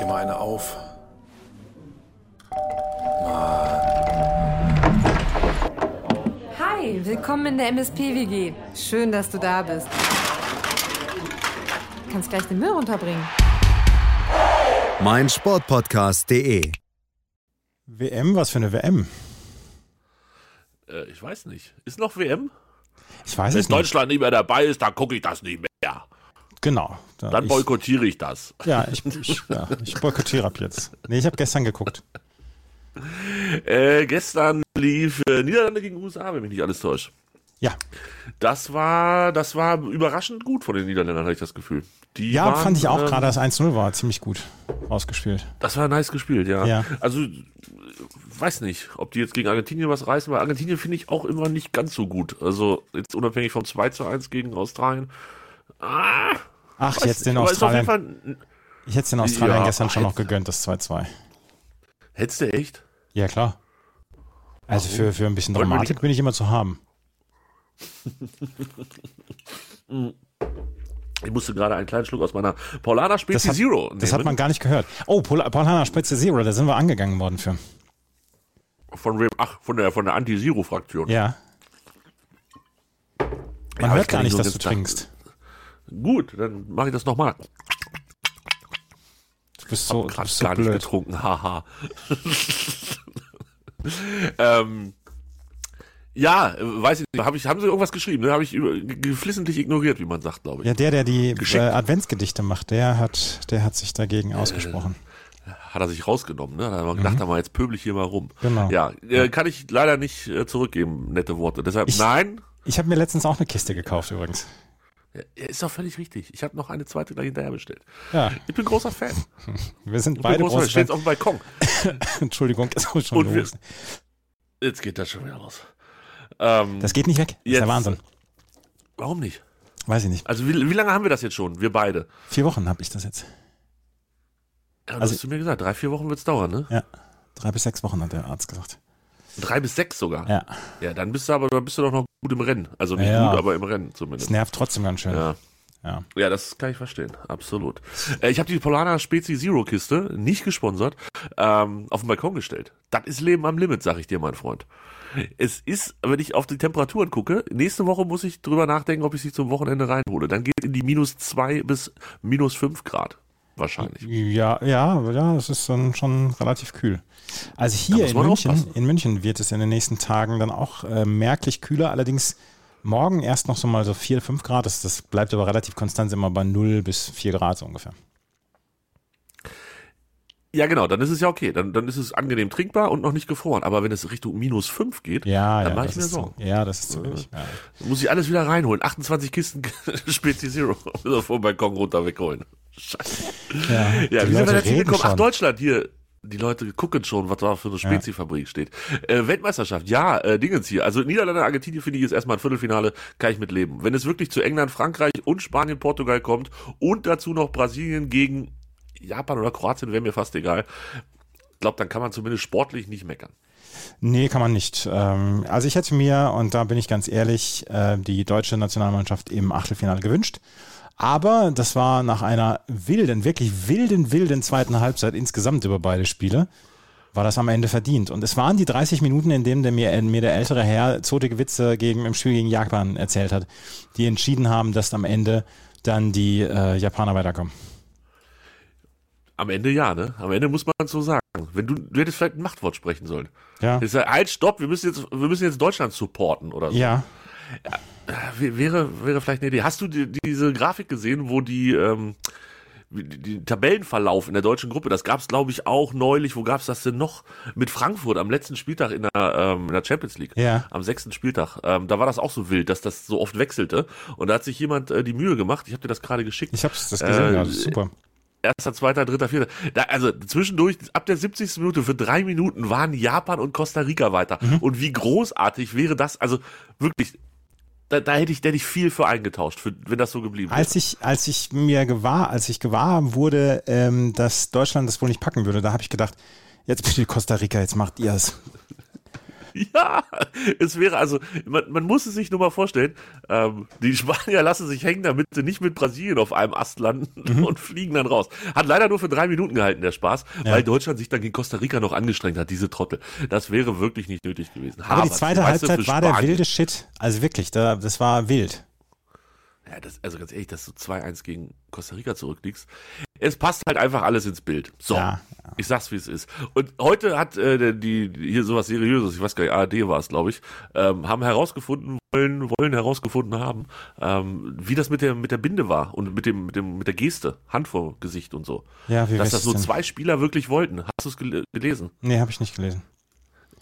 dir mal eine auf. Hi, willkommen in der MSP-WG. Schön, dass du da bist. Du kannst gleich den Müll runterbringen. mein Sportpodcast.de. WM, was für eine WM? Äh, ich weiß nicht. Ist noch WM? Ich weiß Wenn es nicht. Deutschland nicht mehr dabei ist, dann gucke ich das nicht mehr. Genau. Da Dann ich, boykottiere ich das. Ja, ich, ich, ja, ich boykottiere ab jetzt. Nee, ich habe gestern geguckt. Äh, gestern lief äh, Niederlande gegen USA, wenn mich nicht alles täuscht. Ja, Das war, das war überraschend gut von den Niederländern, hatte ich das Gefühl. Die ja waren, fand ich auch ähm, gerade, das 1-0 war ziemlich gut ausgespielt. Das war nice gespielt, ja. Ja. Also, äh, weiß nicht, ob die jetzt gegen Argentinien was reißen, weil Argentinien finde ich auch immer nicht ganz so gut. Also, jetzt unabhängig vom 2 zu 1 gegen Australien. Ah, Ach, jetzt den Australien. Fall, Ich hätte den Australiern Ja, gestern schon noch gegönnt, das 2-2. hättest du echt? Ja, klar. Also für, für ein bisschen Dramatik bin ich immer zu haben. Ich musste gerade einen kleinen Schluck aus meiner Paulana Das Spezi hat, Zero das hat man gar nicht gehört. Oh, Paul, Paulana Spitze Zero, da sind wir angegangen worden für. Von wem? Ach, von der, von der Anti-Zero-Fraktion. Ja. Man aber hört gar nicht dass du trinkst. Gut, dann mache ich das nochmal. Du bist so, du Gerade bist so gar nicht blöd. getrunken, haha. ähm, ja, äh, weiß ich nicht. Hab ich, haben sie irgendwas geschrieben? Ne? Habe ich über, geflissentlich ignoriert, wie man sagt, glaube ich. Ja, der, der die äh, Adventsgedichte macht, der hat, der hat sich dagegen ausgesprochen. Hat er sich rausgenommen, ne? Da hat er gedacht, mhm. jetzt pöbel ich hier mal rum. Genau. Ja, äh, kann ich leider nicht äh, zurückgeben, nette Worte. Deshalb, Ich- nein, Ich habe mir letztens auch eine Kiste gekauft übrigens. Ist doch völlig richtig. Ich habe noch eine zweite gleich hinterher bestellt. Ja, Ich bin großer Fan. wir sind Ich beide große Fans. auf dem Balkon. Entschuldigung, das muss schon Und wir- los. Jetzt geht das schon wieder los. Ähm, Das geht nicht weg. Das ist der Wahnsinn. warum nicht? Weiß ich nicht. Also wie, wie lange haben wir das jetzt schon? Wir beide. Vier Wochen habe ich das jetzt. Ja, du Also- hast du mir gesagt, drei, vier Wochen wird's dauern, ne? Ja. Drei bis sechs Wochen hat der Arzt gesagt. Drei bis sechs sogar. Ja. Ja, dann bist du aber dann bist du doch noch gut im Rennen. Also nicht Ja. gut, aber im Rennen Es zumindest. nervt trotzdem ganz schön. Ja. Ja. Ja, das kann ich verstehen. Absolut. Äh, ich habe die Polana Spezi Zero Kiste, nicht gesponsert, ähm, auf den Balkon gestellt. Das ist Leben am Limit, sag ich dir, mein Freund. Es ist, wenn ich auf die Temperaturen gucke, nächste Woche muss ich drüber nachdenken, ob ich sie zum Wochenende reinhole. Dann geht in die minus zwei bis minus fünf Grad. Wahrscheinlich. Ja, ja, ja, es ist dann schon relativ kühl. Also hier in München, aufpassen. in München wird es in den nächsten Tagen dann auch äh, merklich kühler, allerdings morgen erst noch so mal so 4, 5 Grad. Das, das bleibt aber relativ konstant immer bei 0 bis 4 Grad so ungefähr. Ja, genau, dann ist es ja okay. Dann, dann ist es angenehm trinkbar und noch nicht gefroren. Aber wenn es Richtung minus fünf geht, Ja, dann ja, mache ich mir Sorgen. ja, das ist zu wenig. Ja. Muss ich alles wieder reinholen. 28 Kisten Spezi Zero vom Balkon runter wegholen. Scheiße. Ja, Ja, wie sind wir jetzt hingekommen? Ach. Deutschland, hier. Die Leute gucken schon, was da für eine Spezifabrik steht. Äh, Weltmeisterschaft, ja, äh, Dingens hier. Also Niederlande, Argentinien finde ich jetzt erstmal ein Viertelfinale, kann ich mit leben. Wenn es wirklich zu England, Frankreich und Spanien, Portugal kommt und dazu noch Brasilien gegen Japan oder Kroatien, wäre mir fast egal. Ich glaube, dann kann man zumindest sportlich nicht meckern. Nee, kann man nicht. Ähm, also ich hätte mir, und da bin ich ganz ehrlich, äh, die deutsche Nationalmannschaft im Achtelfinale gewünscht. Aber das war nach einer wilden, wirklich wilden, wilden zweiten Halbzeit insgesamt über beide Spiele, war das am Ende verdient. Und es waren die 30 Minuten, in denen der mir, mir der ältere Herr zotige Witze gegen, im Spiel gegen Japan erzählt hat, die entschieden haben, dass am Ende dann die äh, Japaner weiterkommen. Am Ende ja, ne? Am Ende muss man so sagen. Wenn du, du hättest vielleicht ein Machtwort sprechen sollen. Ja. Ich sag, halt, stopp, wir müssen jetzt, wir müssen jetzt Deutschland supporten oder so. Ja, Wäre, wäre vielleicht eine Idee. Hast du die, diese Grafik gesehen, wo die, ähm, die, Tabellenverlauf in der deutschen Gruppe, das gab es, glaube ich, auch neulich. Wo gab es das denn noch? Mit Frankfurt am letzten Spieltag in der, ähm, in der Champions League. Ja. Am sechsten Spieltag. Ähm, da war das auch so wild, dass das so oft wechselte. Und da hat sich jemand äh, die Mühe gemacht. Ich habe dir das gerade geschickt. ich habe das gesehen, Äh, ja, das ist super. Erster, zweiter, dritter, vierter. Da, also zwischendurch, ab der 70. Minute für drei Minuten waren Japan und Costa Rica weiter. Mhm. Und wie großartig wäre das? Also wirklich, da, da hätte ich, da hätte ich viel für eingetauscht, für, wenn das so geblieben wäre. Als ich, als ich mir gewahr, als ich gewahr wurde, ähm, dass Deutschland das wohl nicht packen würde, da habe ich gedacht, jetzt bitte Costa Rica, jetzt macht ihr es. Ja, es wäre also, man, man muss es sich nur mal vorstellen, ähm, die Spanier lassen sich hängen, damit sie nicht mit Brasilien auf einem Ast landen mhm. und fliegen dann raus. Hat leider nur für drei Minuten gehalten, der Spaß, ja. weil Deutschland sich dann gegen Costa Rica noch angestrengt hat, diese Trottel. Das wäre wirklich nicht nötig gewesen. Aber, Aber die zweite Halbzeit war der wilde Shit. Also wirklich, da, das war wild. Ja, das, also ganz ehrlich, dass du 2-1 gegen Costa Rica zurückliegst. Es passt halt einfach alles ins Bild. So, ja, ja. ich sag's wie es ist. Und heute hat äh, die, hier sowas Seriöses, ich weiß gar nicht, ARD war es, glaube ich, ähm, haben herausgefunden, wollen, wollen herausgefunden haben, ähm, wie das mit der mit der Binde war und mit dem mit dem mit der Geste, Hand vor Gesicht und so. Ja, wie Dass das so denn? zwei Spieler wirklich wollten. Hast du es gel gelesen? Nee, habe ich nicht gelesen.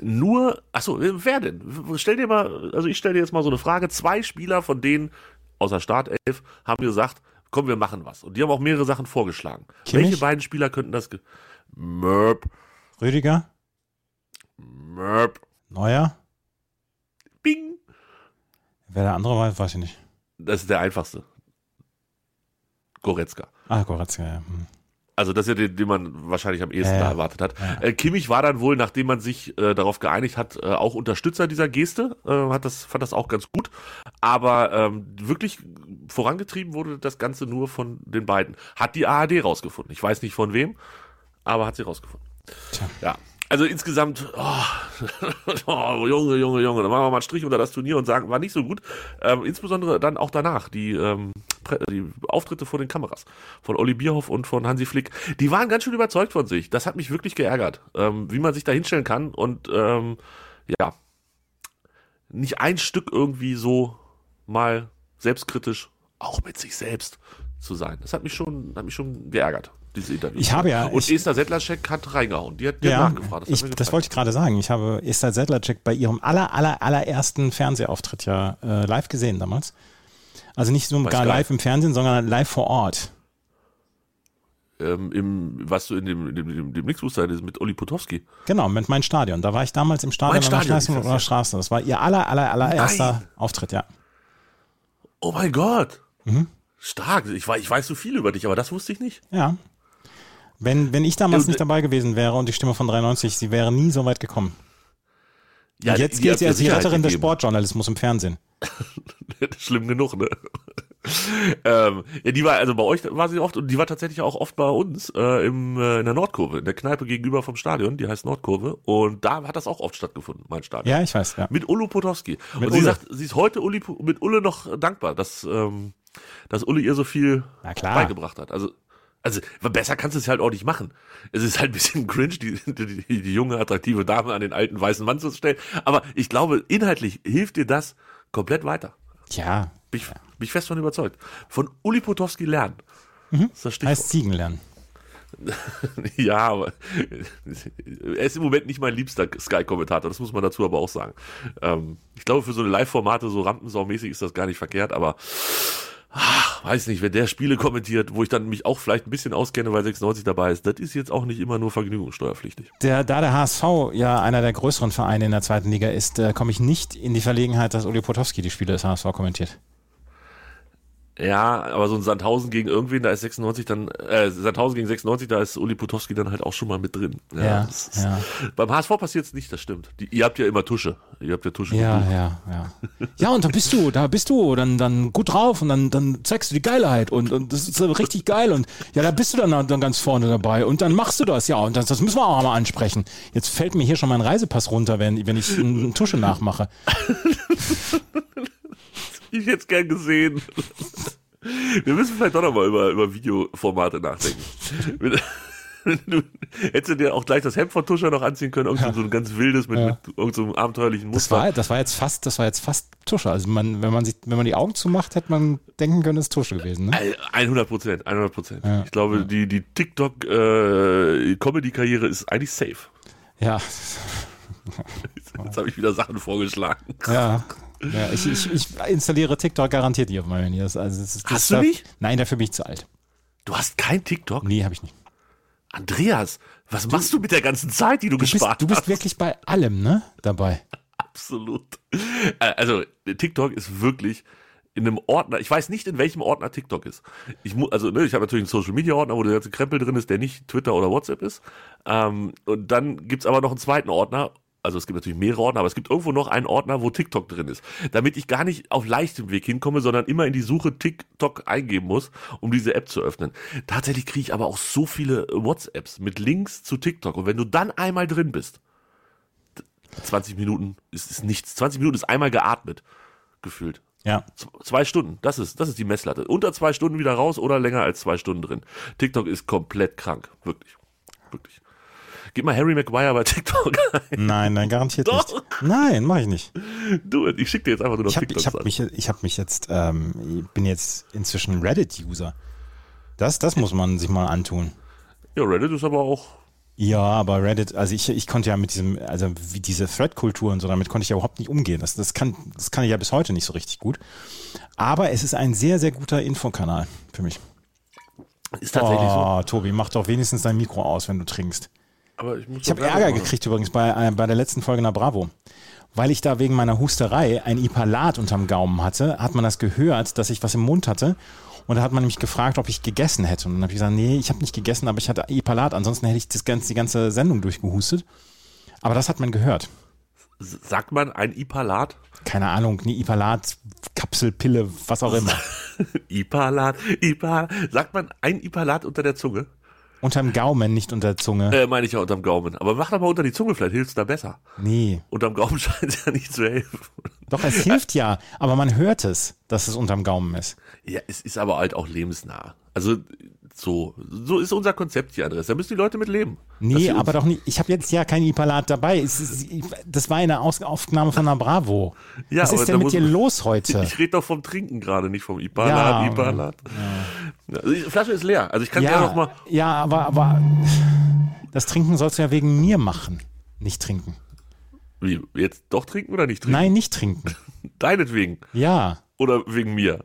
Nur, achso, wer denn? Stell dir mal, also ich stelle dir jetzt mal so eine Frage. Zwei Spieler, von denen außer Startelf, haben gesagt, komm, wir machen was. Und die haben auch mehrere Sachen vorgeschlagen. Kimmich? Welche beiden Spieler könnten das? Mörb. Rüdiger? Mörb. Neuer? Bing. Wer der andere war, weiß ich nicht. Das ist der einfachste. Goretzka. Ah, Goretzka, ja. Hm. Also das ist ja den, den man wahrscheinlich am ehesten ja, da erwartet hat. Äh, Kimmich war dann wohl, nachdem man sich äh, darauf geeinigt hat, äh, auch Unterstützer dieser Geste, äh, hat das, fand das auch ganz gut. Aber ähm, wirklich vorangetrieben wurde das Ganze nur von den beiden. Hat die ARD rausgefunden. Ich weiß nicht von wem, aber hat sie rausgefunden. Tja. Ja. Also insgesamt, oh, oh, Junge, Junge, Junge, da machen wir mal einen Strich unter das Turnier und sagen, war nicht so gut. Ähm, insbesondere dann auch danach, die, ähm, die Auftritte vor den Kameras von Olli Bierhoff und von Hansi Flick, die waren ganz schön überzeugt von sich. Das hat mich wirklich geärgert, ähm, wie man sich da hinstellen kann und ähm, ja, nicht ein Stück irgendwie so mal selbstkritisch, auch mit sich selbst zu sein. Das hat mich schon, hat mich schon geärgert diese Interviews. Ich habe ja. Und Esther Sedlacek hat reingehauen. Die hat, die ja, hat nachgefragt. Das, ich, das wollte ich gerade sagen. Ich habe Esther Sedlacek bei ihrem aller, aller, allerersten Fernsehauftritt ja äh, live gesehen damals. Also nicht so gar live im Fernsehen, sondern live vor Ort. Ähm, im, was du in dem, in dem, dem, dem Nixbooster ist mit Oli Potowski. Genau, mit meinem Stadion. Da war ich damals im Stadion an der Straße, oder Straße. Das war ihr aller, aller, allererster. Auftritt, ja. Oh mein Gott. Mhm. Stark. Ich, ich weiß so viel über dich, aber das wusste ich nicht. Ja, wenn, wenn ich damals nicht dabei gewesen wäre und die Stimme von 93, sie wäre nie so weit gekommen. Ja, und jetzt gilt sie als die Retterin des Sportjournalismus im Fernsehen. Schlimm genug, ne? ähm, ja, die war, also bei euch war sie oft und die war tatsächlich auch oft bei uns äh, im, äh, in der Nordkurve, in der Kneipe gegenüber vom Stadion, die heißt Nordkurve. Und da hat das auch oft stattgefunden, mein Stadion. Ja, ich weiß, ja. Mit Ulu Potowski. Mit und Ulle. sie sagt, sie ist heute Uli, mit Ulle noch dankbar, dass, ähm, dass Ulle ihr so viel beigebracht hat. Also also besser kannst du es halt auch nicht machen. Es ist halt ein bisschen cringe, die, die, die junge, attraktive Dame an den alten weißen Mann zu stellen. Aber ich glaube, inhaltlich hilft dir das komplett weiter. Ja. Bin ich, bin ich fest von überzeugt. Von Uli Potowski lernen. Mhm. Das, das heißt Ziegen lernen. ja, aber er ist im Moment nicht mein liebster Sky-Kommentator, das muss man dazu aber auch sagen. Ähm, ich glaube, für so eine Live-Formate, so Rampensau-mäßig ist das gar nicht verkehrt, aber ach, weiß nicht, wenn der Spiele kommentiert, wo ich dann mich auch vielleicht ein bisschen auskenne, weil 96 dabei ist, das ist jetzt auch nicht immer nur vergnügungssteuerpflichtig. Der, da der HSV ja einer der größeren Vereine in der zweiten Liga ist, äh, komme ich nicht in die Verlegenheit, dass Uli Potowski die Spiele des HSV kommentiert. Ja, aber so ein Sandhausen gegen irgendwen, da ist 96 dann, äh, Sandhausen gegen 96, da ist Uli Potowski dann halt auch schon mal mit drin. Ja, ja, ist, ja. Beim HSV passiert es nicht, das stimmt. Die, ihr habt ja immer Tusche. Ihr habt ja Tusche. Ja, ja, ja. Ja, und da bist du, da bist du dann, dann gut drauf und dann, dann zeigst du die Geilheit und, und das ist richtig geil und ja, da bist du dann, dann ganz vorne dabei und dann machst du das, ja, und das, das müssen wir auch mal ansprechen. Jetzt fällt mir hier schon mein Reisepass runter, wenn, wenn ich eine Tusche nachmache. ich jetzt gern gesehen. Wir müssen vielleicht doch nochmal über, über Videoformate nachdenken. du, hättest du dir auch gleich das Hemd von Tuscher noch anziehen können, irgend ja. so ein ganz wildes mit, ja. mit irgendeinem so abenteuerlichen Muster. Das war, das war jetzt fast, das war jetzt fast Tusche. Also man, wenn man sich, wenn man die Augen zumacht, hätte man denken können, es ist Tusche gewesen. Ne? 100 Prozent, 100 Prozent. Ja. Ich glaube, die, die TikTok äh, Comedy-Karriere ist eigentlich safe. Ja. Jetzt habe ich wieder Sachen vorgeschlagen. Ja, ja, ich, ich, ich installiere TikTok garantiert nicht auf meinem Handy. Das, also, das, das hast du nicht? Nein, dafür bin ich zu alt. Du hast kein TikTok? Nee, habe ich nicht. Andreas, was du, machst du mit der ganzen Zeit, die du, du gespart bist, Du bist hast? wirklich bei allem, ne? Dabei. Absolut. Äh, also, TikTok ist wirklich in einem Ordner, ich weiß nicht, in welchem Ordner TikTok ist. Ich muss, also, ne, ich habe natürlich einen Social Media Ordner, wo der ganze Krempel drin ist, der nicht Twitter oder WhatsApp ist. Ähm, und dann gibt's aber noch einen zweiten Ordner, also es gibt natürlich mehrere Ordner, aber es gibt irgendwo noch einen Ordner, wo TikTok drin ist. Damit ich gar nicht auf leichtem Weg hinkomme, sondern immer in die Suche TikTok eingeben muss, um diese App zu öffnen. Tatsächlich kriege ich aber auch so viele WhatsApps mit Links zu TikTok. Und wenn du dann einmal drin bist, 20 Minuten ist, ist nichts. 20 Minuten ist einmal geatmet, gefühlt. Ja. Zwei Stunden, das ist, das ist die Messlatte. Unter zwei Stunden wieder raus oder länger als zwei Stunden drin. TikTok ist komplett krank. Wirklich. Wirklich. Gib mal Harry Maguire bei TikTok ein. Nein, nein, garantiert Doch. nicht. Nein, mache ich nicht. Du, ich schick dir jetzt einfach nur noch Ich habe TikToks ich hab an. mich, ich hab mich jetzt, ähm, ich bin jetzt inzwischen Reddit-User. Das, das muss man sich mal antun. Ja, Reddit ist aber auch. Ja, aber Reddit, also ich, ich konnte ja mit diesem, also wie diese Thread-Kultur und so, damit konnte ich ja überhaupt nicht umgehen. Das, das, kann, das kann ich ja bis heute nicht so richtig gut. Aber es ist ein sehr, sehr guter Infokanal für mich. Ist tatsächlich so. oh, Tobi, mach doch wenigstens dein Mikro aus, wenn du trinkst. Aber ich Ich habe Ärger machen. gekriegt übrigens bei, äh, bei der letzten Folge nach Bravo. Weil ich da wegen meiner Husterei ein Ipalat unterm Gaumen hatte, hat man das gehört, dass ich was im Mund hatte. Und da hat man mich gefragt, ob ich gegessen hätte. Und dann habe ich gesagt, nee, ich habe nicht gegessen, aber ich hatte Ipalat. Ansonsten hätte ich das ganze, die ganze Sendung durchgehustet. Aber das hat man gehört. Sagt man ein Ipalat? Keine Ahnung, eine Ipalat, Kapselpille, was auch immer. Ipalat, Ipalat. Sagt man ein Ipalat unter der Zunge? Unterm Gaumen, nicht unter der Zunge. Äh, meine ich ja unterm Gaumen. Aber mach doch mal unter die Zunge, vielleicht hilft's da besser. Nee. Unterm Gaumen scheint es ja nicht zu helfen. Doch, es hilft ja. Aber man hört es, dass es unterm Gaumen ist. Ja, es ist aber halt auch lebensnah. Also so, so ist unser Konzept hier, Andreas. Da müssen die Leute mit leben. Nee, aber doch nicht. Ich habe jetzt ja kein Ipalat dabei. Es ist, das war eine Aufnahme von der Bravo. Ja, Was ist denn mit dir los heute? Ich rede doch vom Trinken gerade, nicht vom Ipalat, Ja, Ipalat. Ja. Die Flasche ist leer. Also ich kann ja, noch mal. ja, aber, aber das Trinken sollst du ja wegen mir machen. Nicht trinken. Wie, jetzt doch trinken oder nicht trinken? Nein, nicht trinken. Deinetwegen. Ja. Oder wegen mir.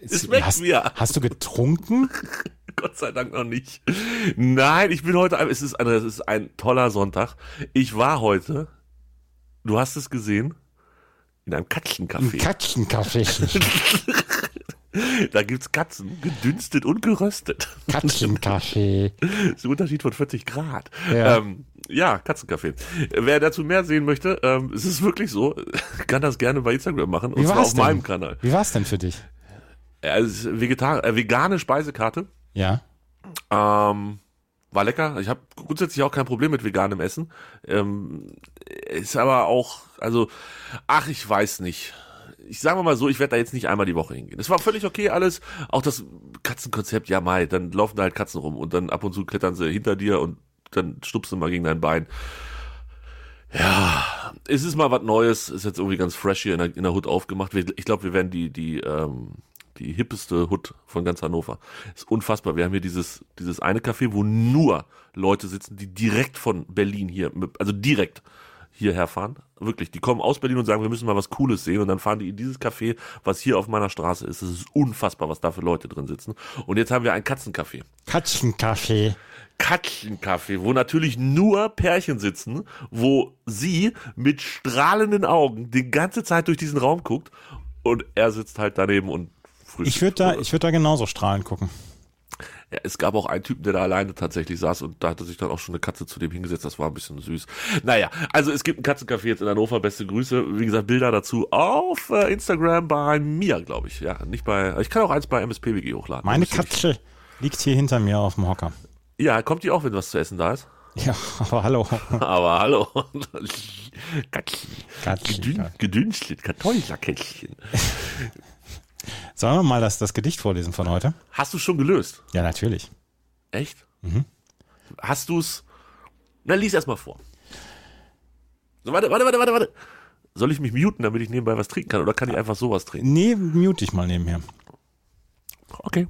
Es schmeckt hast, mir. hast du getrunken? Gott sei Dank noch nicht. Nein, ich bin heute, es ist, Andreas, es ist ein toller Sonntag. Ich war heute, du hast es gesehen, in einem Katzencafé. Katzenkaffee. da gibt's Katzen, gedünstet und geröstet. Katzenkaffee. Das ist ein Unterschied von 40 Grad. Ja. Ähm, ja, Katzencafé. Wer dazu mehr sehen möchte, ähm, es ist wirklich so, kann das gerne bei Instagram machen. Und Wie zwar auf denn? meinem Kanal. Wie war's denn für dich? Es ist Vegetar äh, vegane Speisekarte. Ja. Ähm, war lecker. Ich habe grundsätzlich auch kein Problem mit veganem Essen. Ähm, ist aber auch, also, ach, ich weiß nicht. Ich sage mal so, ich werde da jetzt nicht einmal die Woche hingehen. Es war völlig okay alles. Auch das Katzenkonzept, ja mai, dann laufen da halt Katzen rum und dann ab und zu klettern sie hinter dir und dann stupst du mal gegen dein Bein. Ja, es ist mal was Neues. Ist jetzt irgendwie ganz fresh hier in der, in der Hood aufgemacht. Ich glaube, wir werden die, die, ähm, die hippeste Hood von ganz Hannover. Ist unfassbar. Wir haben hier dieses, dieses eine Café, wo nur Leute sitzen, die direkt von Berlin hier, also direkt hierher fahren. Wirklich, die kommen aus Berlin und sagen, wir müssen mal was Cooles sehen. Und dann fahren die in dieses Café, was hier auf meiner Straße ist. Es ist unfassbar, was da für Leute drin sitzen. Und jetzt haben wir ein Katzencafé. Katzenkaffee. Katzencafé, wo natürlich nur Pärchen sitzen, wo sie mit strahlenden Augen die ganze Zeit durch diesen Raum guckt und er sitzt halt daneben und frühstückt. Ich würde da, ich da genauso strahlen gucken. Ja, es gab auch einen Typen, der da alleine tatsächlich saß und da hatte sich dann auch schon eine Katze zu dem hingesetzt. Das war ein bisschen süß. Naja, also es gibt ein Katzencafé jetzt in Hannover. Beste Grüße. Wie gesagt, Bilder dazu auf äh, Instagram bei mir, glaube ich. Ja, nicht bei. Ich kann auch eins bei MSPWG hochladen. Meine nicht- Katze liegt hier hinter mir auf dem Hocker. Ja, kommt die auch, wenn was zu essen da ist? Ja, aber hallo. Aber hallo. Katzchen. Katzchen, Gedün, Kartoffelkätzchen. Sollen wir mal das, das Gedicht vorlesen von heute? Hast du schon gelöst? Ja, natürlich. Echt? Hast du's? Na, lies erst mal vor. So, warte, warte, warte, warte, warte. Soll ich mich muten, damit ich nebenbei was trinken kann? Oder kann ich einfach sowas trinken? Nee, mute dich mal nebenher. Okay.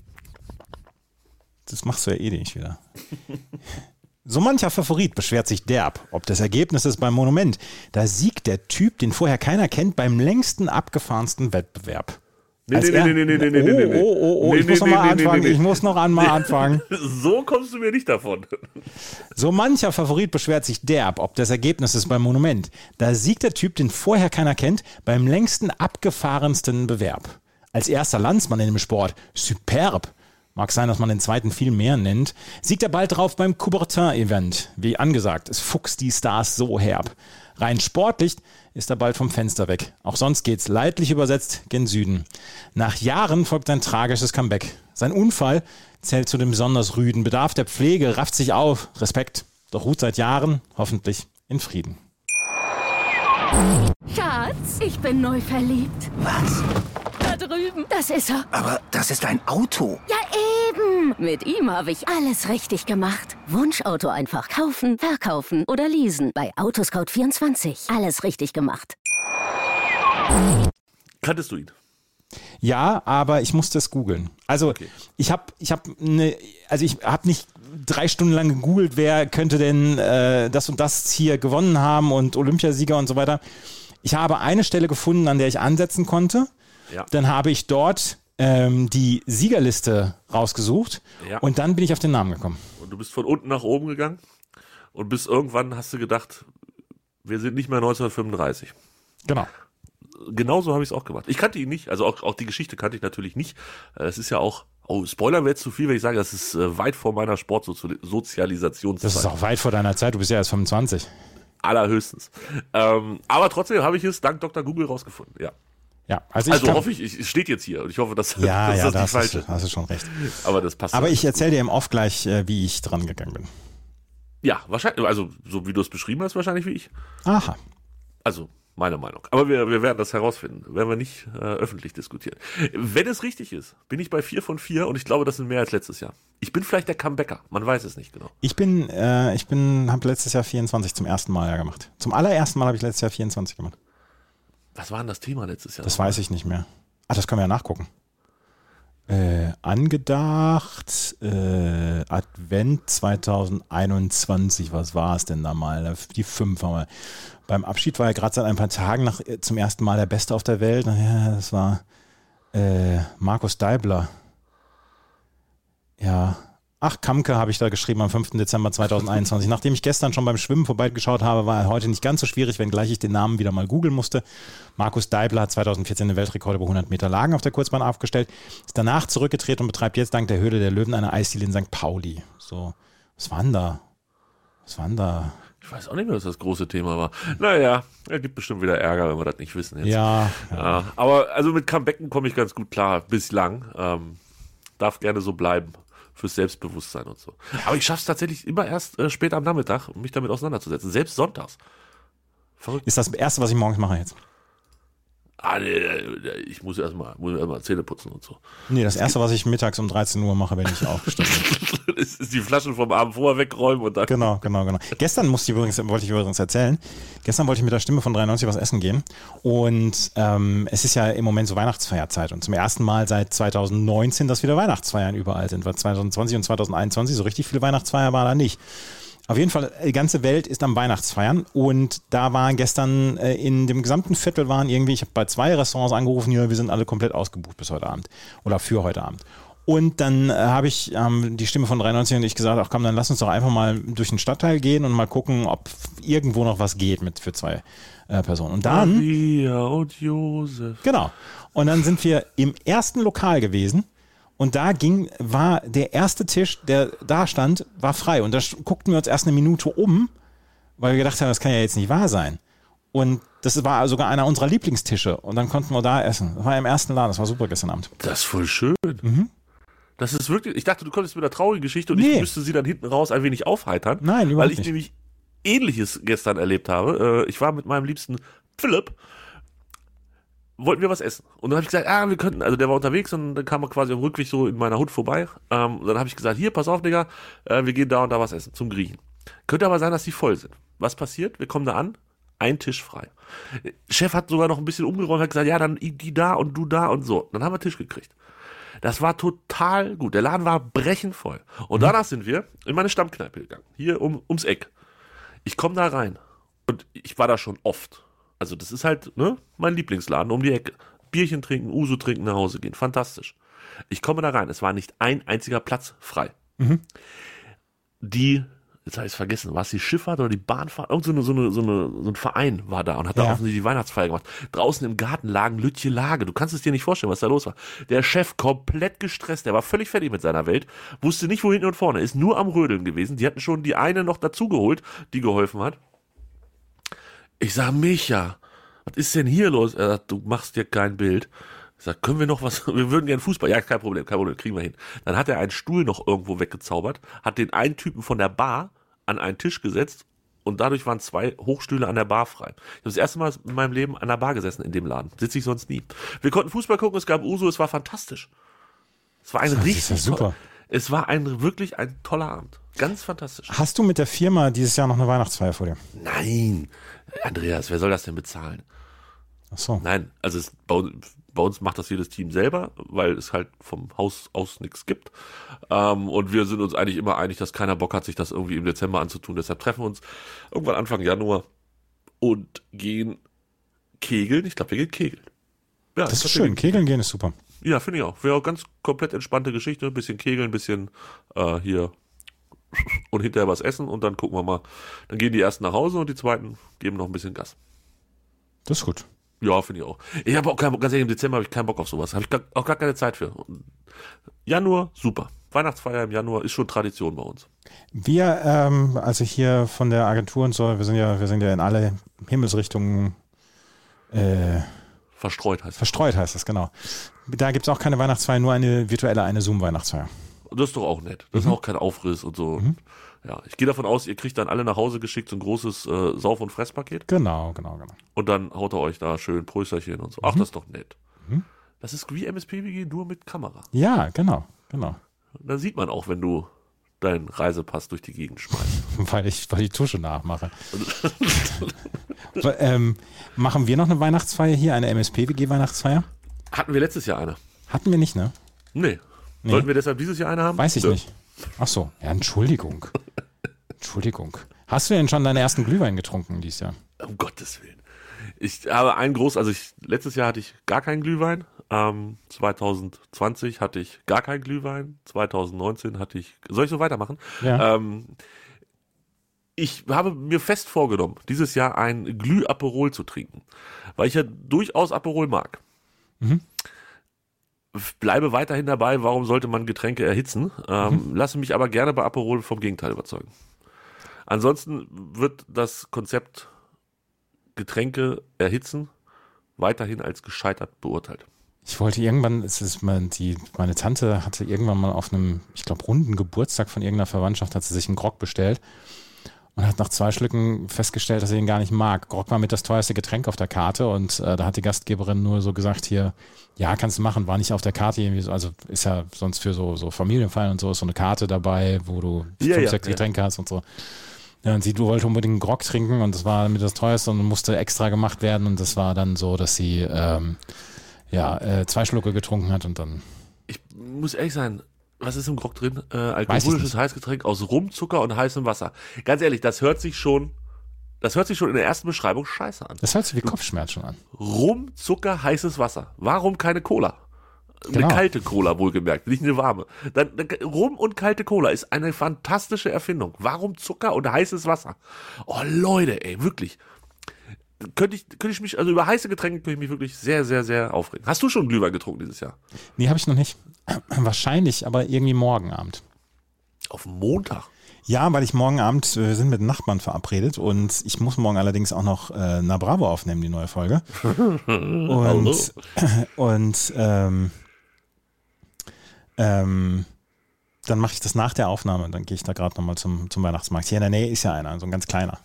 Das machst du ja eh nicht wieder. So mancher Favorit beschwert sich derb, ob des Ergebnisses beim Monument. Da siegt der Typ, den vorher keiner kennt, beim längsten abgefahrensten Wettbewerb. Nee, nee, nee, nee, nee, nee, nee, oh, nee, nee. oh, oh, oh, Nee, ich muss nee, noch mal nee, nee, anfangen, nee, nee. ich muss noch einmal anfangen. So kommst du mir nicht davon. So mancher Favorit beschwert sich derb, ob des Ergebnisses beim Monument. Da siegt der Typ, den vorher keiner kennt, beim längsten abgefahrensten Bewerb. Als erster Landsmann in dem Sport, superb. Mag sein, dass man den zweiten viel mehr nennt. Siegt er bald drauf beim Coubertin-Event. Wie angesagt, es fuchst die Stars so herb. Rein sportlich ist er bald vom Fenster weg. Auch sonst geht's leidlich übersetzt gen Süden. Nach Jahren folgt ein tragisches Comeback. Sein Unfall zählt zu dem besonders rüden. Bedarf der Pflege, rafft sich auf. Respekt. Doch ruht seit Jahren, hoffentlich, in Frieden. Schatz, ich bin neu verliebt. Was? Da drüben. Das ist er. Aber das ist ein Auto. Ja, eben. Mit ihm habe ich alles richtig gemacht. Wunschauto einfach kaufen, verkaufen oder leasen. Bei Autoscout24. Alles richtig gemacht. Kanntest du ihn? Ja, aber ich musste es googeln. Also ich habe, ich habe ne, also ich habe nicht drei Stunden lang gegoogelt, wer könnte denn äh, das und das hier gewonnen haben und Olympiasieger und so weiter. Ich habe eine Stelle gefunden, an der ich ansetzen konnte. Ja. Dann habe ich dort ähm, die Siegerliste rausgesucht Ja. und dann bin ich auf den Namen gekommen. Und du bist von unten nach oben gegangen und bis irgendwann hast du gedacht, wir sind nicht mehr 1935. Genau. Genauso habe ich es auch gemacht. Ich kannte ihn nicht, also auch, auch die Geschichte kannte ich natürlich nicht. Äh, Es ist ja auch, oh, Spoiler wäre jetzt zu viel, wenn ich sage, das ist äh, weit vor meiner Sportsozialisationszeit. Das ist auch weit vor deiner Zeit. Du bist ja erst 25. Allerhöchstens. Ähm, aber trotzdem habe ich es dank Dr. Google rausgefunden, ja. Ja, also ich Also kann, hoffe ich, ich, es steht jetzt hier und ich hoffe, dass, ja, dass ja, das da nicht falsch du, ist. hast du schon recht. Aber das passt. Aber ich erzähle dir im Off gleich, äh, wie ich dran gegangen bin. Ja, wahrscheinlich, also so wie du es beschrieben hast, wahrscheinlich wie ich. Aha. Also, meine Meinung. Aber wir, wir werden das herausfinden. Werden wir nicht äh, öffentlich diskutieren. Wenn es richtig ist, bin ich bei vier von vier und ich glaube, das sind mehr als letztes Jahr. Ich bin vielleicht der Comebacker. Man weiß es nicht genau. Ich bin, äh, ich bin, habe letztes Jahr 24 zum ersten Mal ja gemacht. Zum allerersten Mal habe ich letztes Jahr 24 gemacht. Was war denn das Thema letztes Jahr? Das weiß ich nicht mehr. Ah, das können wir ja nachgucken. Äh, angedacht, äh, Advent 2021, was war es denn da mal? Die fünf haben wir. Beim Abschied war er gerade seit ein paar Tagen nach, äh, zum ersten Mal der Beste auf der Welt. Ja, das war äh, Markus Deibler. Ja. Ach, Kamke habe ich da geschrieben am 5. Dezember 2021. Nachdem ich gestern schon beim Schwimmen vorbeigeschaut habe, war er heute nicht ganz so schwierig, wenngleich ich den Namen wieder mal googeln musste. Markus Deibler hat 2014 den Weltrekord über 100 Meter Lagen auf der Kurzbahn aufgestellt, ist danach zurückgetreten und betreibt jetzt dank der Höhle der Löwen eine Eisdiele in St. Pauli. So, was war denn da? Was war denn da? Ich weiß auch nicht mehr, was das große Thema war. Naja, er gibt bestimmt wieder Ärger, wenn wir das nicht wissen jetzt. Ja, Ja, aber also mit Comebacken komme ich ganz gut klar, bislang. Ähm, darf gerne so bleiben. Fürs Selbstbewusstsein und so. Aber ich schaffe es tatsächlich immer erst äh, spät am Nachmittag, mich damit auseinanderzusetzen. Selbst sonntags. Verrückt. ist das Erste, was ich morgens mache jetzt. Ah, nee, nee, ich muss erstmal muss erst mal Zähne putzen und so. Nee, das Erste, was ich mittags um 13 Uhr mache, wenn ich aufgestanden bin. Ist die Flaschen vom Abend vorher wegräumen und dann. Genau, genau, genau. Gestern musste ich übrigens, wollte ich übrigens erzählen, gestern wollte ich mit der Stimme von 93 was essen gehen und ähm, es ist ja im Moment so Weihnachtsfeierzeit und zum ersten Mal seit 2019, dass wieder Weihnachtsfeiern überall sind, weil 2020 und 2021 so richtig viele Weihnachtsfeier war da nicht. Auf jeden Fall, die ganze Welt ist am Weihnachtsfeiern und da waren gestern äh, in dem gesamten Viertel waren irgendwie, ich habe bei zwei Restaurants angerufen, ja, wir sind alle komplett ausgebucht bis heute Abend oder für heute Abend. Und dann äh, habe ich ähm, die Stimme von 93 und ich gesagt, ach komm, dann lass uns doch einfach mal durch den Stadtteil gehen und mal gucken, ob irgendwo noch was geht mit für zwei äh, Personen. Und dann, Maria und Josef. genau, und dann sind wir im ersten Lokal gewesen und da ging, war der erste Tisch, der da stand, war frei. Und da guckten wir uns erst eine Minute um, weil wir gedacht haben, das kann ja jetzt nicht wahr sein. Und das war sogar einer unserer Lieblingstische. Und dann konnten wir da essen. Das war im ersten Laden, das war super gestern Abend. Das ist voll schön. Das ist wirklich, ich dachte, du kommst mit einer traurigen Geschichte und Nee. ich müsste sie dann hinten raus ein wenig aufheitern. Nein, überhaupt Weil ich nicht. nämlich Ähnliches gestern erlebt habe. Äh, Ich war mit meinem liebsten Philipp, wollten wir was essen. Und dann habe ich gesagt, ah, wir könnten, also der war unterwegs und dann kam er quasi am Rückweg so in meiner Hut vorbei. Ähm, und dann habe ich gesagt, hier, pass auf, Digga, äh, wir gehen da und da was essen, zum Griechen. Könnte aber sein, dass die voll sind. Was passiert? Wir kommen da an, ein Tisch frei. Chef hat sogar noch ein bisschen umgeräumt, hat gesagt, ja, dann die da und du da und so. Dann haben wir Tisch gekriegt. Das war total gut. Der Laden war brechend voll. Und danach sind wir in meine Stammkneipe gegangen. Hier um, ums Eck. Ich komme da rein. Und ich war da schon oft. Also das ist halt ne, mein Lieblingsladen um die Ecke. Bierchen trinken, Uso trinken, nach Hause gehen. Fantastisch. Ich komme da rein. Es war nicht ein einziger Platz frei. Die jetzt habe ich es vergessen, war es die Schifffahrt oder die Bahnfahrt? Irgend so, eine, so, eine, so, eine, so ein Verein war da und hat da Ja. offensichtlich die Weihnachtsfeier gemacht. Draußen im Garten lagen Lütje Lage. Du kannst es dir nicht vorstellen, was da los war. Der Chef komplett gestresst, der war völlig fertig mit seiner Welt, wusste nicht, wo hinten und vorne, ist nur am Rödeln gewesen. Die hatten schon die eine noch dazugeholt, die geholfen hat. Ich sag, Micha, was ist denn hier los? Er sagt, du machst dir kein Bild. Ich sag, können wir noch was? Wir würden gerne Fußball. Ja, kein Problem, kein Problem, kriegen wir hin. Dann hat er einen Stuhl noch irgendwo weggezaubert, hat den einen Typen von der Bar an einen Tisch gesetzt und dadurch waren zwei Hochstühle an der Bar frei. Ich habe das erste Mal in meinem Leben an der Bar gesessen in dem Laden. Sitze ich sonst nie. Wir konnten Fußball gucken, es gab Uso, es war fantastisch. Es war ein Das ist richtig ja super. Es war ein wirklich ein toller Abend. Ganz fantastisch. Hast du mit der Firma dieses Jahr noch eine Weihnachtsfeier vor dir? Nein, Andreas, wer soll das denn bezahlen? Ach so. Nein, also es, bei, uns- bei uns macht das jedes Team selber, weil es halt vom Haus aus nichts gibt. Ähm, und wir sind uns eigentlich immer einig, dass keiner Bock hat, sich das irgendwie im Dezember anzutun. Deshalb treffen wir uns irgendwann Anfang Januar und gehen kegeln. Ich glaube, wir gehen kegeln. Ja, Das ist schön. Kegeln gehen ist super. Ja, finde ich auch. Wäre auch ganz komplett entspannte Geschichte. Ein bisschen kegeln, ein bisschen äh, hier und hinterher was essen und dann gucken wir mal. Dann gehen die ersten nach Hause und die zweiten geben noch ein bisschen Gas. Das ist gut. Ja, finde ich auch. Ich habe auch keinen Bock, ganz ehrlich, im Dezember habe ich keinen Bock auf sowas. Habe ich gar, auch gar keine Zeit für. Januar, super. Weihnachtsfeier im Januar ist schon Tradition bei uns. Wir, ähm, also hier von der Agentur und so, wir sind ja, wir sind ja in alle Himmelsrichtungen äh, Verstreut heißt das. verstreut, heißt das, genau. Da gibt's auch keine Weihnachtsfeier, nur eine virtuelle, eine Zoom-Weihnachtsfeier. Das ist doch auch nett. Das ist auch kein Aufriss und so. Ja, ich gehe davon aus, ihr kriegt dann alle nach Hause geschickt so ein großes äh, Sauf- und Fresspaket Genau, genau, genau. und dann haut er euch da schön Prösterchen und so. Ach, das ist doch nett. Das ist wie MSPWG nur mit Kamera. Ja, genau, genau. Dann sieht man auch, wenn du deinen Reisepass durch die Gegend schmeißt. Weil ich, weil ich die Tusche nachmache. Ähm, machen wir noch eine Weihnachtsfeier hier, eine MSP-WG-Weihnachtsfeier? Hatten wir letztes Jahr eine? Hatten wir nicht, ne? Nee. Sollten wir deshalb dieses Jahr eine haben? Weiß ich Nö. nicht. Ach so, ja, Entschuldigung. Entschuldigung. Hast du denn schon deinen ersten Glühwein getrunken dieses Jahr? Um Gottes Willen. Ich habe ein groß, also ich, letztes Jahr hatte ich gar keinen Glühwein. Ähm, 2020 hatte ich gar keinen Glühwein. 2019 hatte ich. Soll ich so weitermachen? Ja. Ähm, ich habe mir fest vorgenommen, dieses Jahr ein Glüh-Aperol zu trinken, weil ich ja durchaus Aperol mag. Bleibe weiterhin dabei, warum sollte man Getränke erhitzen? Ähm, Lasse mich aber gerne bei Aperol vom Gegenteil überzeugen. Ansonsten wird das Konzept Getränke erhitzen weiterhin als gescheitert beurteilt. Ich wollte irgendwann, es ist mal die, meine Tante hatte irgendwann mal auf einem, ich glaube, runden Geburtstag von irgendeiner Verwandtschaft, hat sie sich einen Grog bestellt und hat nach zwei Schlücken festgestellt, dass sie ihn gar nicht mag. Grog war mit das teuerste Getränk auf der Karte und äh, da hat die Gastgeberin nur so gesagt hier, ja, kannst du machen, war nicht auf der Karte irgendwie so, also ist ja sonst für so, so Familienfeiern und so ist so eine Karte dabei, wo du Ja, fünf, ja, sechs ja. Getränke hast und so. Ja, und sie du wollte unbedingt einen Grog trinken und das war mit das teuerste und musste extra gemacht werden und das war dann so, dass sie ähm, ja, äh, zwei Schlucke getrunken hat und dann. Ich muss ehrlich sein, was ist im Grog drin? Äh, alkoholisches. Heißgetränk aus Rum, Zucker und heißem Wasser. Ganz ehrlich, das hört sich schon, das hört sich schon in der ersten Beschreibung scheiße an. Das hört sich wie Kopfschmerz schon an. Rum, Zucker, heißes Wasser. Warum keine Cola? Genau. Eine kalte Cola, wohlgemerkt, nicht eine warme. Dann, dann, Rum und kalte Cola ist eine fantastische Erfindung. Warum Zucker und heißes Wasser? Oh, Leute, ey, wirklich. Könnte ich, könnte ich mich, also über heiße Getränke könnte ich mich wirklich sehr, sehr, sehr aufregen. Hast du schon Glühwein getrunken dieses Jahr? Nee, habe ich noch nicht. Wahrscheinlich, aber irgendwie morgen Abend. Auf Montag. Ja, weil ich morgen Abend, äh, wir sind mit Nachbarn verabredet und ich muss morgen allerdings auch noch äh, Na Bravo aufnehmen, die neue Folge. Und, und ähm, ähm, dann mache ich das nach der Aufnahme. Dann gehe ich da gerade nochmal zum, zum Weihnachtsmarkt. Hier in der Nähe ist ja einer, so ein ganz kleiner.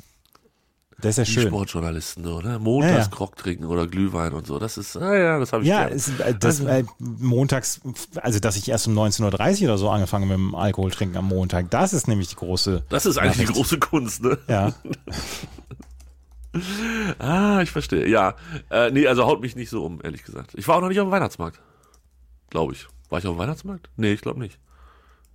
Der ist ja Die schön. Sportjournalisten, oder? Montags Ja. Grog trinken oder Glühwein und so. Das ist, ah ja, das habe ich Ja, es, äh, das, Also- äh, montags, also dass ich erst um 19.30 Uhr oder so angefangen mit dem Alkohol trinken am Montag, das ist nämlich die große. Das ist eigentlich die große Kunst, ne? Ja, Ah, ich verstehe. Ja. Äh, nee, also haut mich nicht so um, ehrlich gesagt. Ich war auch noch nicht auf dem Weihnachtsmarkt. Glaube ich. War ich auf dem Weihnachtsmarkt? Nee, ich glaube nicht.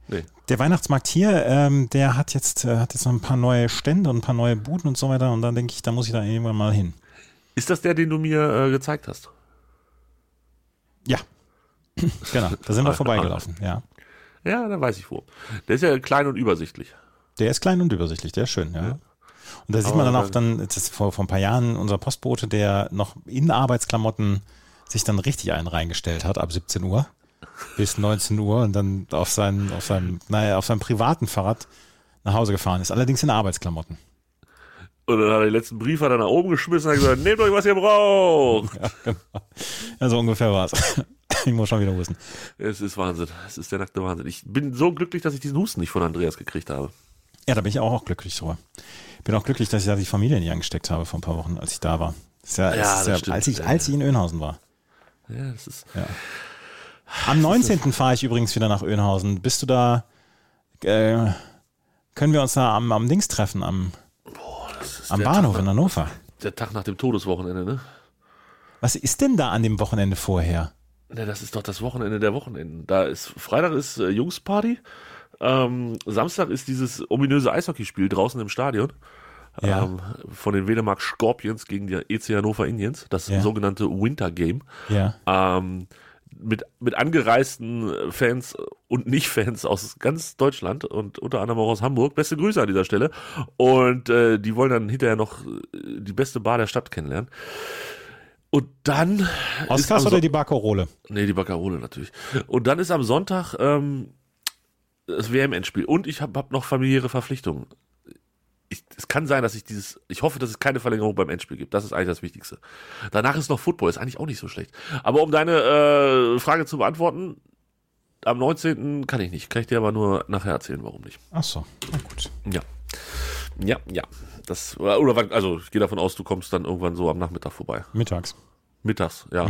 Nee. der Weihnachtsmarkt hier, ähm, der hat jetzt, äh, hat jetzt noch ein paar neue Stände und ein paar neue Buden und so weiter und dann denke ich, da muss ich da irgendwann mal hin. Ist das der, den du mir äh, gezeigt hast? Ja, genau, da sind wir vorbeigelaufen, ja. Ja, dann weiß ich wo. Der ist ja klein und übersichtlich. Der ist klein und übersichtlich, der ist schön, ja. Und da sieht man dann auch dann, das ist vor, vor ein paar Jahren unser Postbote, der noch in Arbeitsklamotten sich dann richtig einen reingestellt hat, ab 17 Uhr bis 19 Uhr und dann auf seinem, auf seinem, naja, auf seinem privaten Fahrrad nach Hause gefahren ist. Allerdings in Arbeitsklamotten. Und dann hat er den letzten Brief hat er nach oben geschmissen und hat gesagt, nehmt euch, was ihr braucht. Ja, genau. Ja, so ungefähr war es. Ich muss schon wieder husten. Es ist Wahnsinn. Es ist der nackte Wahnsinn. Ich bin so glücklich, dass ich diesen Husten nicht von Andreas gekriegt habe. Ja, da bin ich auch, auch glücklich drüber. Bin auch glücklich, dass ich da die Familie nicht angesteckt habe vor ein paar Wochen, als ich da war. Das ist ja, Ja, das ist das ja als, ich, als ich in Önhausen war. Ja, das ist, Am 19. fahre ich übrigens wieder nach Önhausen. Bist du da, äh, können wir uns da am, am Dings treffen, am, ist am Bahnhof Tag, in Hannover? Der Tag nach dem Todeswochenende, ne? Was ist denn da an dem Wochenende vorher? Ne, das ist doch das Wochenende der Wochenenden. Da ist Freitag ist äh, Jungsparty. Ähm, Samstag ist dieses ominöse Eishockeyspiel draußen im Stadion. Ja. Ähm, von den Wedemark Scorpions gegen die EC Hannover Indians. Das Ja. sogenannte Winter Game. Ja. Ähm, mit, mit angereisten Fans und Nicht-Fans aus ganz Deutschland und unter anderem auch aus Hamburg. Beste Grüße an dieser Stelle. Und äh, die wollen dann hinterher noch äh, die beste Bar der Stadt kennenlernen. Und dann. ist Oscars am oder So- die Barcarole? Nee, die Baccarole natürlich. Und dann ist am Sonntag ähm, das WM-Endspiel. Und ich habe hab noch familiäre Verpflichtungen. Ich, es kann sein, dass ich dieses, ich hoffe, dass es keine Verlängerung beim Endspiel gibt. Das ist eigentlich das Wichtigste. Danach ist noch Football, ist eigentlich auch nicht so schlecht. Aber um deine äh, Frage zu beantworten, am 19. kann ich nicht. Kann ich dir aber nur nachher erzählen, warum nicht. Ach so, na gut. Ja. Ja, ja. Das, oder, also ich gehe davon aus, du kommst dann irgendwann so am Nachmittag vorbei. Mittags. Mittags, ja.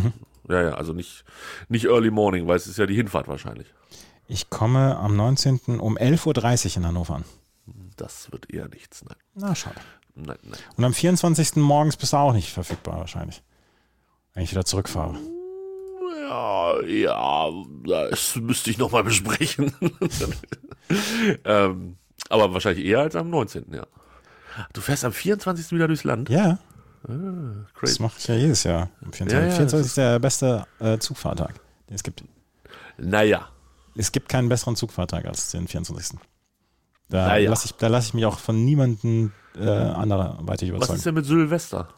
Ja, ja, also nicht, nicht early morning, weil es ist ja die Hinfahrt wahrscheinlich. Ich komme am 19. um 11.30 Uhr in Hannover an. Das wird eher nichts. Nein, Na, schade. nein, nein. Und am 24. morgens bist du auch nicht verfügbar wahrscheinlich. Wenn ich wieder zurückfahre. Ja, ja, das müsste ich nochmal besprechen. ähm, aber wahrscheinlich eher als am 19. Ja. Du fährst am 24. wieder durchs Land? Ja, das Crazy. mache ich ja jedes Jahr. Am 24. Ja, ja, 24 das ist der beste äh, Zugfahrtag, den es gibt. Naja. Es gibt keinen besseren Zugfahrtag als den 24. Da Naja. lasse ich, da lass ich mich auch von niemandem äh, anderweitig Was überzeugen. ist denn mit Silvester?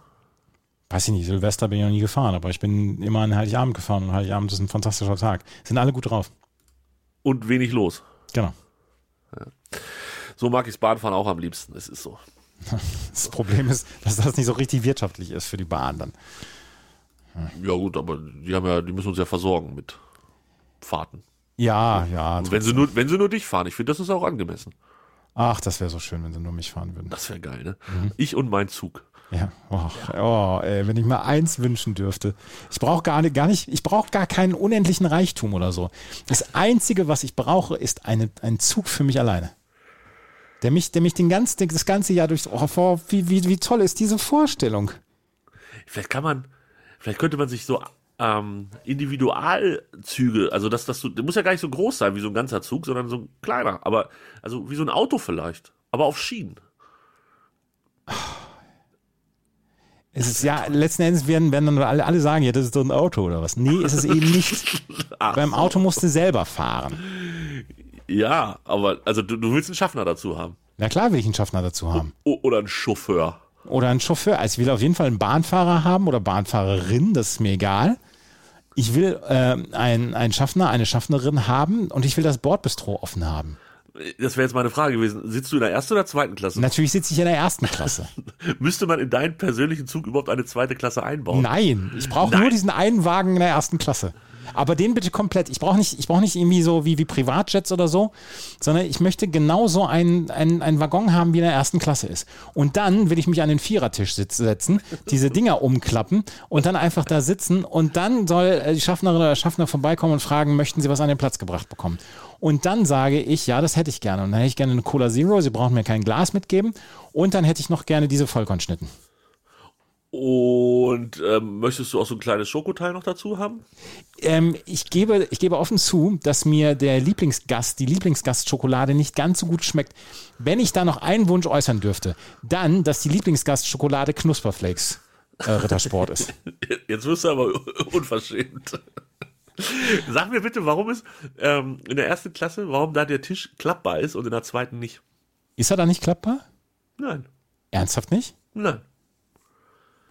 Weiß ich nicht, Silvester bin ich noch nie gefahren, aber ich bin immer an Heiligabend gefahren und Heiligabend ist ein fantastischer Tag. Sind alle gut drauf. Und wenig los. Genau. So mag ich's Bahnfahren auch am liebsten. Es ist so. Das Problem ist, dass das nicht so richtig wirtschaftlich ist für die Bahn dann. Ja gut, aber die haben ja, die müssen uns ja versorgen mit Fahrten. Ja, ja. Und wenn sie nur, wenn sie nur dich fahren, ich finde, das ist auch angemessen. Ach, das wäre so schön, wenn sie nur mich fahren würden. Das wäre geil, ne? Mhm. Ich und mein Zug. Ja, oh, oh ey, wenn ich mir eins wünschen dürfte. Ich brauche gar nicht, gar nicht, ich brauche gar keinen unendlichen Reichtum oder so. Das Einzige, was ich brauche, ist eine, ein Zug für mich alleine. Der mich, der mich den ganzen, das ganze Jahr durch, oh, vor- wie, wie, wie toll ist diese Vorstellung? Vielleicht kann man, vielleicht könnte man sich so ähm, Individualzüge, also das, das, der muss ja gar nicht so groß sein wie so ein ganzer Zug, sondern so ein kleiner, aber also wie so ein Auto vielleicht, aber auf Schienen. Es ist ja, letzten Endes werden, werden dann alle, alle sagen, ja, das ist so ein Auto oder was. Nee, ist es eben nicht. Beim Auto musst du selber fahren. Ja, aber also du, du willst einen Schaffner dazu haben. Na klar will ich einen Schaffner dazu haben. O oder einen Chauffeur. Oder einen Chauffeur. Also ich will auf jeden Fall einen Bahnfahrer haben oder Bahnfahrerin, das ist mir egal. Ich will ähm, einen, einen Schaffner, eine Schaffnerin haben und ich will das Bordbistro offen haben. Das wäre jetzt meine Frage gewesen. Sitzt du in der ersten oder zweiten Klasse? Natürlich sitze ich in der ersten Klasse. Müsste man in deinen persönlichen Zug überhaupt eine zweite Klasse einbauen? Nein, ich brauche nur diesen einen Wagen in der ersten Klasse. Aber den bitte komplett. Ich brauche nicht, ich nicht irgendwie so wie, wie Privatjets oder so, sondern ich möchte genauso einen, einen, einen Waggon haben, wie in der ersten Klasse ist. Und dann will ich mich an den Vierertisch setzen, diese Dinger umklappen und dann einfach da sitzen und dann soll die Schaffnerin oder der Schaffner vorbeikommen und fragen, möchten Sie was an den Platz gebracht bekommen? Und dann sage ich, ja, das hätte ich gerne. Und dann hätte ich gerne eine Cola Zero, Sie brauchen mir kein Glas mitgeben. Und dann hätte ich noch gerne diese Vollkornschnitten. Und ähm, möchtest du auch so ein kleines Schokoteil noch dazu haben? Ähm, ich, gebe, ich gebe offen zu, dass mir der Lieblingsgast, die Lieblingsgastschokolade nicht ganz so gut schmeckt. Wenn ich da noch einen Wunsch äußern dürfte, dann, dass die Lieblingsgastschokolade Knusperflakes äh, Rittersport ist. Jetzt wirst du aber unverschämt. Sag mir bitte, warum ist ähm, in der ersten Klasse, warum da der Tisch klappbar ist und in der zweiten nicht? Ist er da nicht klappbar? Nein. Ernsthaft nicht? Nein.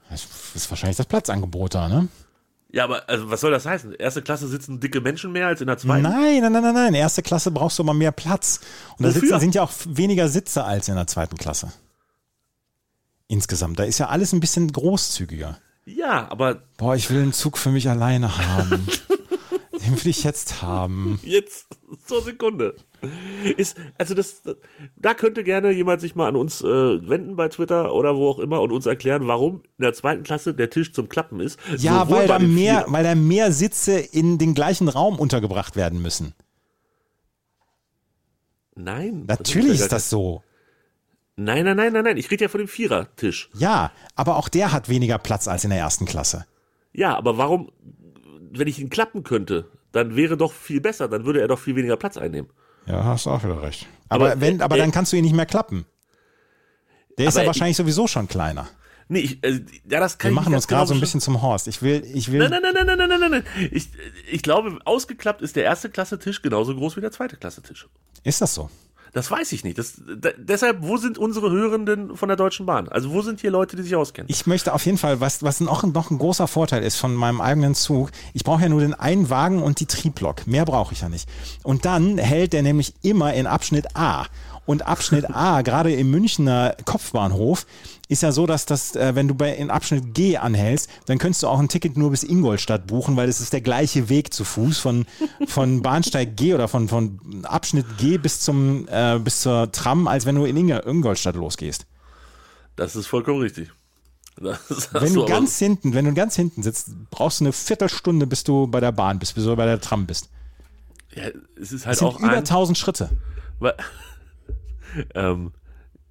Das ist wahrscheinlich das Platzangebot da, ne? Ja, aber also, was soll das heißen? Erste Klasse sitzen dicke Menschen mehr als in der zweiten? Nein, nein, nein, nein, nein. Erste Klasse brauchst du mal mehr Platz. Und da Wofür? sitzen, sind ja auch weniger Sitze als in der zweiten Klasse. Insgesamt. Da ist ja alles ein bisschen großzügiger. Ja, aber Boah, ich will einen Zug für mich alleine haben. Den will ich jetzt haben. jetzt zur Sekunde. Ist, also das, da könnte gerne jemand sich mal an uns äh, wenden bei Twitter oder wo auch immer und uns erklären, warum in der zweiten Klasse der Tisch zum Klappen ist. Ja, weil da mehr, weil da mehr Sitze in den gleichen Raum untergebracht werden müssen. Nein. Natürlich ja ist das so. Nein, nein, nein, nein, nein. Ich rede ja von dem Vierertisch. Ja, aber auch der hat weniger Platz als in der ersten Klasse. Ja, aber warum, wenn ich ihn klappen könnte, dann wäre doch viel besser, dann würde er doch viel weniger Platz einnehmen. Ja, hast du auch wieder recht. Aber, Aber, wenn, aber äh, dann kannst du ihn nicht mehr klappen. Der ist ja wahrscheinlich sowieso schon kleiner. Nee, ich, äh, ja, das kann Wir ich machen uns genau gerade so ein bisschen zum Horst. Ich will, ich will. Nein, nein, nein, nein, nein, nein, nein, nein. Ich, ich glaube, ausgeklappt ist der erste Klasse Tisch genauso groß wie der zweite Klasse Tisch. Ist das so? Das weiß ich nicht. Das, da, deshalb, wo sind unsere Hörenden von der Deutschen Bahn? Also wo sind hier Leute, die sich auskennen? Ich möchte auf jeden Fall, was, was noch, noch ein großer Vorteil ist von meinem eigenen Zug, ich brauche ja nur den einen Wagen und die Trieblok. Mehr brauche ich ja nicht. Und dann hält der nämlich immer in Abschnitt A. Und Abschnitt A, gerade im Münchner Kopfbahnhof, ist ja so, dass das, äh, wenn du bei in Abschnitt G anhältst, dann könntest du auch ein Ticket nur bis Ingolstadt buchen, weil es ist der gleiche Weg zu Fuß von, von Bahnsteig G oder von, von Abschnitt G bis zum äh, bis zur Tram, als wenn du in Inge Ingolstadt losgehst. Das ist vollkommen richtig. Das Wenn du ganz hinten, wenn du ganz hinten sitzt, brauchst du eine Viertelstunde, bis du bei der Bahn bist, bis du bei der Tram bist. ja, es ist Das halt sind auch über ein, 1000 Schritte. weil, ähm,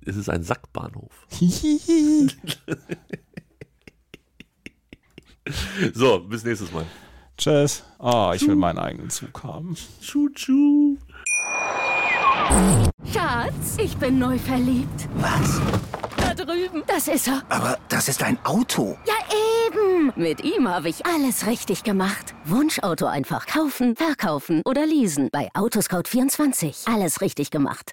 es ist ein Sackbahnhof. So, bis nächstes Mal. Tschüss. Oh, ich will meinen eigenen Zug haben. Tschu, tschu. Schatz, ich bin neu verliebt. Was? Da drüben. Das ist er. Aber das ist ein Auto. Ja, eben. Mit ihm habe ich alles richtig gemacht. Wunschauto einfach kaufen, verkaufen oder leasen. Bei Autoscout24. Alles richtig gemacht.